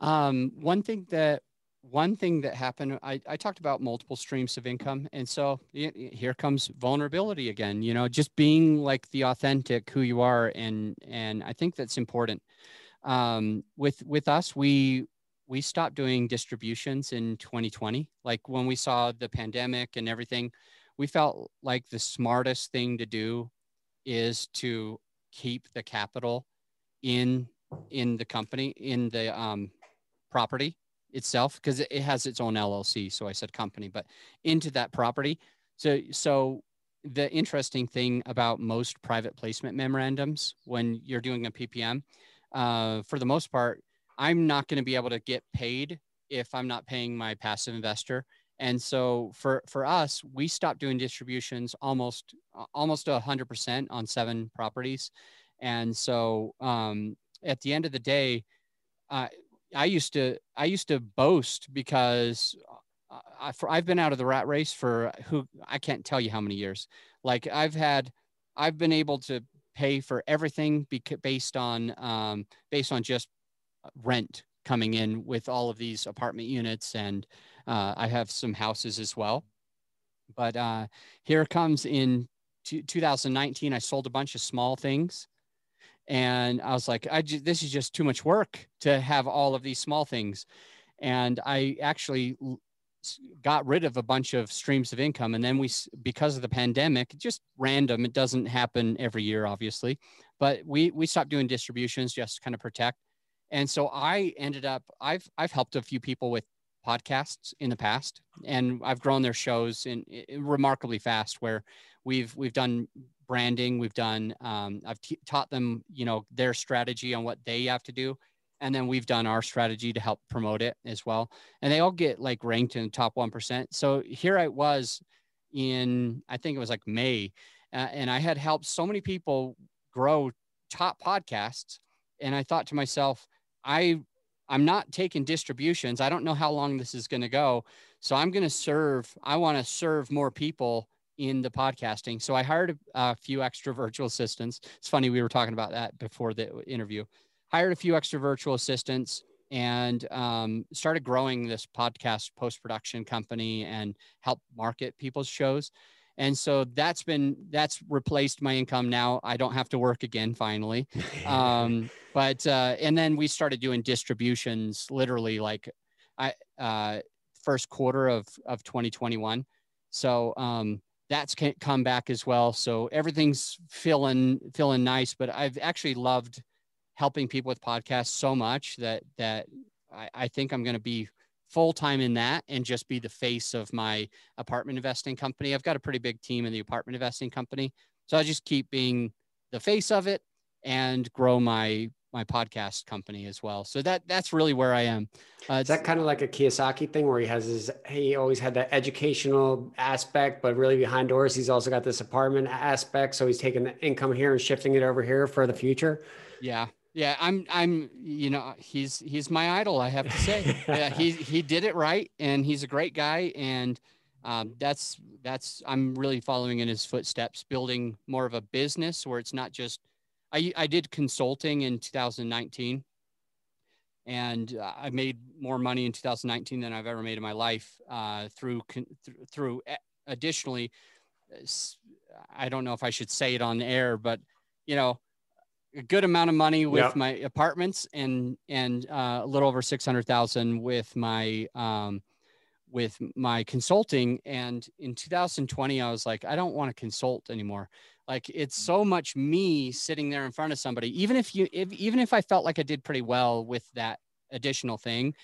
Um, one thing that one thing that happened, I, I talked about multiple streams of income. And so here comes vulnerability again, you know, just being like the authentic who you are. And, and I think that's important. Um, with, with us, we, we stopped doing distributions in 2020. Like when we saw the pandemic and everything, we felt like the smartest thing to do is to keep the capital in, in the company, in the, um, property itself because it has its own LLC. So I said company, but into that property. So so the interesting thing about most private placement memorandums when you're doing a PPM, uh, for the most part, I'm not going to be able to get paid if I'm not paying my passive investor. And so for for us, we stopped doing distributions almost almost hundred percent on seven properties. And so um, at the end of the day, uh, I used to I used to boast because I, have been out of the rat race for who I can't tell you how many years. Like I've had, I've been able to pay for everything based on um, based on just rent coming in with all of these apartment units, and uh, I have some houses as well. But uh, here comes in 2019, I sold a bunch of small things and I was like, I just, this is just too much work to have all of these small things. And I actually got rid of a bunch of streams of income. And then we, because of the pandemic, just random, it doesn't happen every year, obviously, but we, we stopped doing distributions just to kind of protect. And so I ended up, I've, I've helped a few people with podcasts in the past and I've grown their shows in, in remarkably fast where we've, we've done branding. We've done, um, I've t- taught them, you know, their strategy on what they have to do. And then we've done our strategy to help promote it as well. And they all get like ranked in the top 1%. So here I was in, I think it was like May, uh, and I had helped so many people grow top podcasts. And I thought to myself, I, I'm not taking distributions. I don't know how long this is going to go. So I'm going to serve, I want to serve more people in the podcasting. So I hired a, few extra virtual assistants. It's funny we were talking about that before the interview. Hired a few extra virtual assistants and um, started growing this podcast post production company and help market people's shows. And so that's been that's replaced my income now. I don't have to work again finally. Um, but uh, and then we started doing distributions literally like I uh, first quarter of of 2021. So um, that's come back as well. So everything's feeling feeling nice. But I've actually loved helping people with podcasts so much that that I, I think I'm going to be full time in that and just be the face of my apartment investing company. I've got a pretty big team in the apartment investing company, so I just keep being the face of it and grow my my podcast company as well. So that that's really where I am. Uh, Is that kind of like a Kiyosaki thing where he has his he always had that educational aspect, but really behind doors he's also got this apartment aspect. So he's taking the income here and shifting it over here for the future. Yeah, Yeah, I'm. I'm. You know, he's he's my idol. I have to say, yeah, he he did it right, and he's a great guy. And um, that's that's. I'm really following in his footsteps, building more of a business where it's not just. I I did consulting in 2019, and uh, I made more money in 2019 than I've ever made in my life uh, through con- th- through. Additionally, I don't know if I should say it on air, but you know a good amount of money with yep. my apartments and and uh, a little over 600,000 with my um, with my consulting. And in 2020 I was like I don't want to consult anymore. Like it's so much me sitting there in front of somebody even if you if, even if I felt like I did pretty well with that additional thing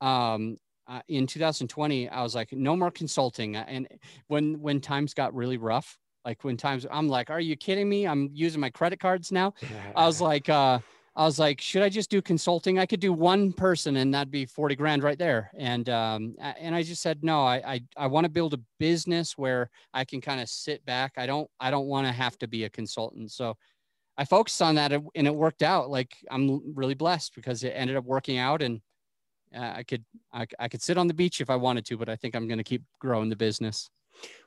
um, uh, in 2020 I was like no more consulting. And when when times got really rough like when times I'm like, are you kidding me? I'm using my credit cards now. I was like, uh, I was like, should I just do consulting? I could do one person and that'd be 40 grand right there. And, um, and I just said, no, I, I, I want to build a business where I can kind of sit back. I don't, I don't want to have to be a consultant. So I focused on that and it worked out. Like I'm really blessed because it ended up working out and uh, I could, I, I could sit on the beach if I wanted to, but I think I'm going to keep growing the business.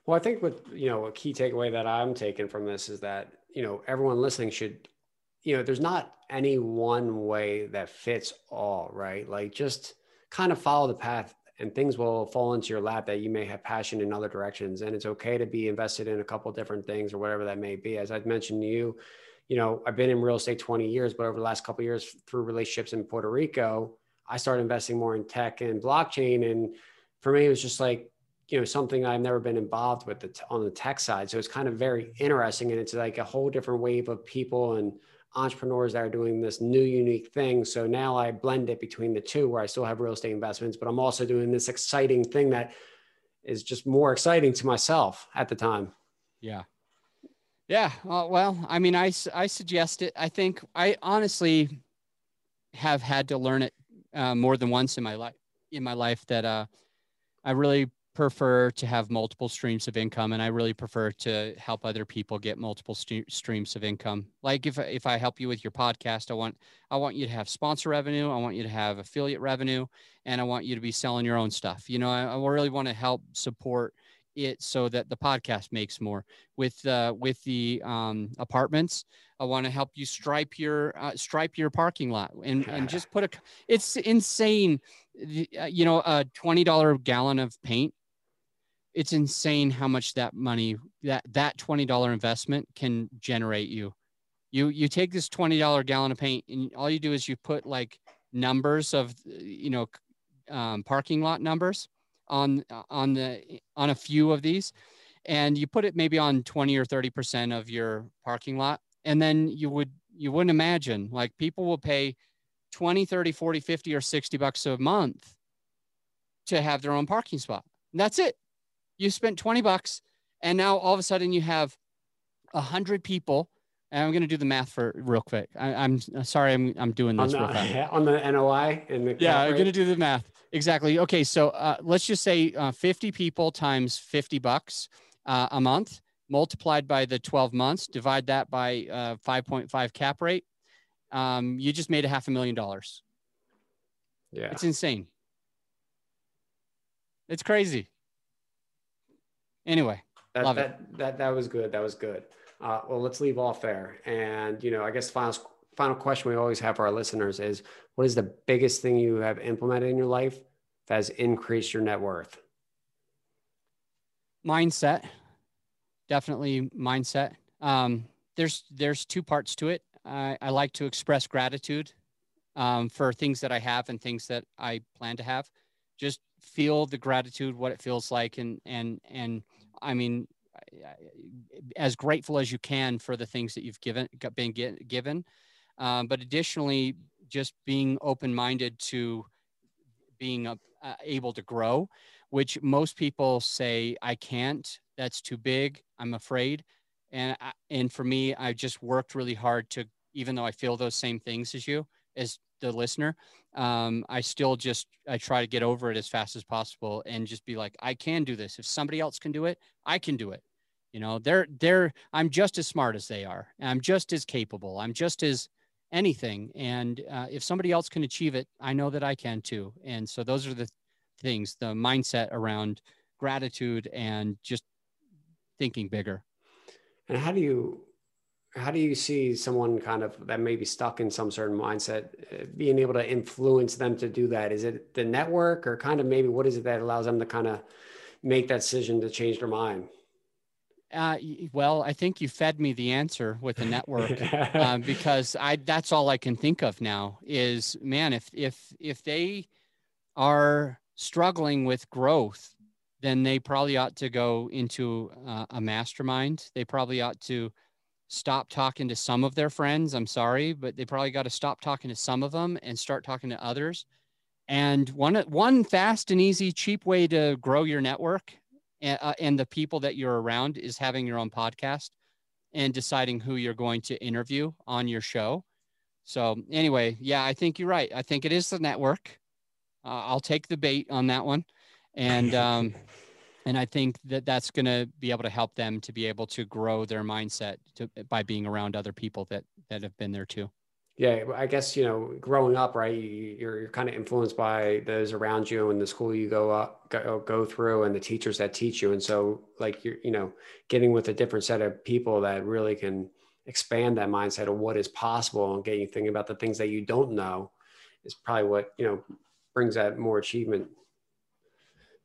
Well, I think what, you know, a key takeaway that I'm taking from this is that, you know, everyone listening should, you know, there's not any one way that fits all, right? Like just kind of follow the path and things will fall into your lap that you may have passion in other directions. And it's okay to be invested in a couple different things or whatever that may be. As I've mentioned to you, you know, I've been in real estate 20 years, but over the last couple years through relationships in Puerto Rico, I started investing more in tech and blockchain. And for me, it was just like, you know something I've never been involved with the, on the tech side. So it's kind of very interesting, and it's like a whole different wave of people and entrepreneurs that are doing this new unique thing. So now I blend it between the two, where I still have real estate investments, but I'm also doing this exciting thing that is just more exciting to myself at the time. Yeah. Yeah. Well, I mean, I, I suggest it. I think I honestly have had to learn it uh, more than once in my life, in my life that, uh, I really prefer to have multiple streams of income and I really prefer to help other people get multiple st- streams of income. Like if if I help you with your podcast, I want I want you to have sponsor revenue, I want you to have affiliate revenue, and I want you to be selling your own stuff. You know, I, I really want to help support it so that the podcast makes more with uh, with the um, apartments. I want to help you stripe your uh, stripe your parking lot and and just put a. It's insane, uh, you know, a twenty dollar gallon of paint it's insane how much that money that that $20 investment can generate you. You you take this $20 gallon of paint and all you do is you put like numbers of you know um, parking lot numbers on on the on a few of these and you put it maybe on 20 or 30 percent of your parking lot and then you would you wouldn't imagine like people will pay 20 30 40 50 or 60 bucks a month to have their own parking spot. And that's it you spent 20 bucks and now all of a sudden you have a hundred people and I'm going to do the math for real quick. I, am sorry, I'm I'm doing this on the, on the NOI and the yeah, I'm going to do the math exactly. Okay, so uh, let's just say uh, 50 people times 50 bucks uh, a month multiplied by the 12 months. Divide that by 5.5 uh, cap rate. Um, you just made a half a million dollars. Yeah, it's insane. It's crazy. Anyway, that, that. That that was good. That was good. Uh, well, let's leave off there. And you know, I guess final final question we always have for our listeners is, what is the biggest thing you have implemented in your life that has increased your net worth? Mindset, definitely mindset. Um, there's there's two parts to it. I, I like to express gratitude um, for things that I have and things that I plan to have. Just feel the gratitude, what it feels like, and and and I mean, as grateful as you can for the things that you've given been get, given, um, but additionally, just being open minded to being uh, able to grow, which most people say I can't. That's too big. I'm afraid, and and for me, I just worked really hard to, even though I feel those same things as you, as the listener um, i still just i try to get over it as fast as possible and just be like i can do this if somebody else can do it i can do it you know they're they're i'm just as smart as they are i'm just as capable i'm just as anything. And uh, if somebody else can achieve it, I know that I can too. And so those are the things, the mindset around gratitude and just thinking bigger. And how do you how do you see someone kind of that may be stuck in some certain mindset uh, being able to influence them to do that is it the network or kind of maybe what is it that allows them to kind of make that decision to change their mind uh, well, I think you fed me the answer with the network um, because I that's all I can think of now is man if if if they are struggling with growth, then they probably ought to go into uh, a mastermind. They probably ought to stop talking to some of their friends. I'm sorry, but they probably got to stop talking to some of them and start talking to others. And one one fast and easy, cheap way to grow your network and, uh, and the people that you're around is having your own podcast and deciding who you're going to interview on your show. So anyway, yeah, I think you're right. I think it is the network. Uh, I'll take the bait on that one, and um, and I think that that's going to be able to help them to be able to grow their mindset to, by being around other people that that have been there too. Yeah, I guess you know, growing up, right? You're, you're kind of influenced by those around you and the school you go up, go, go through, and the teachers that teach you. And so, like you're, you know, getting with a different set of people that really can expand that mindset of what is possible and get you thinking about the things that you don't know is probably what you know brings that more achievement.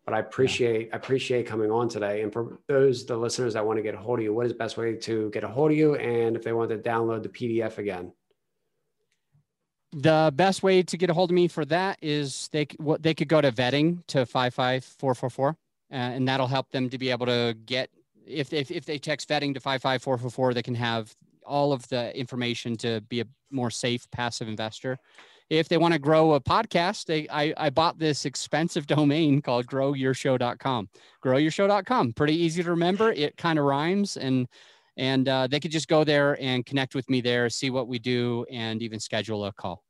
But I appreciate I appreciate coming on today. And for those the listeners that want to get a hold of you, what is the best way to get a hold of you? And if they want to download the PDF again the best way to get a hold of me for that is they what they could go to vetting to 55444 uh, and that'll help them to be able to get if, if if they text vetting to 55444 they can have all of the information to be a more safe passive investor if they want to grow a podcast they I, I bought this expensive domain called growyourshow.com growyourshow.com pretty easy to remember it kind of rhymes and and uh, they could just go there and connect with me there see what we do and even schedule a call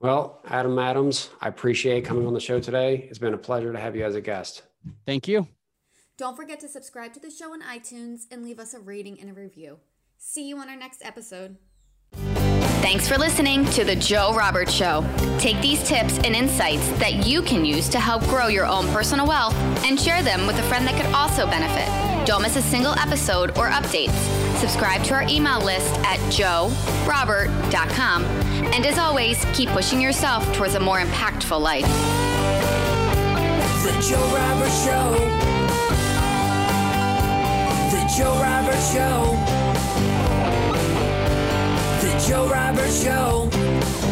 well, Adam Adams, I appreciate coming on the show today. It's been a pleasure to have you as a guest. Thank you. Don't forget to subscribe to the show on iTunes and leave us a rating and a review. See you on our next episode. Thanks for listening to The Joe Roberts Show. Take these tips and insights that you can use to help grow your own personal wealth and share them with a friend that could also benefit. Don't miss a single episode or updates. Subscribe to our email list at joerobert.com. And as always, keep pushing yourself towards a more impactful life. The Joe Roberts Show. The Joe Roberts Show. Joe Roberts Show.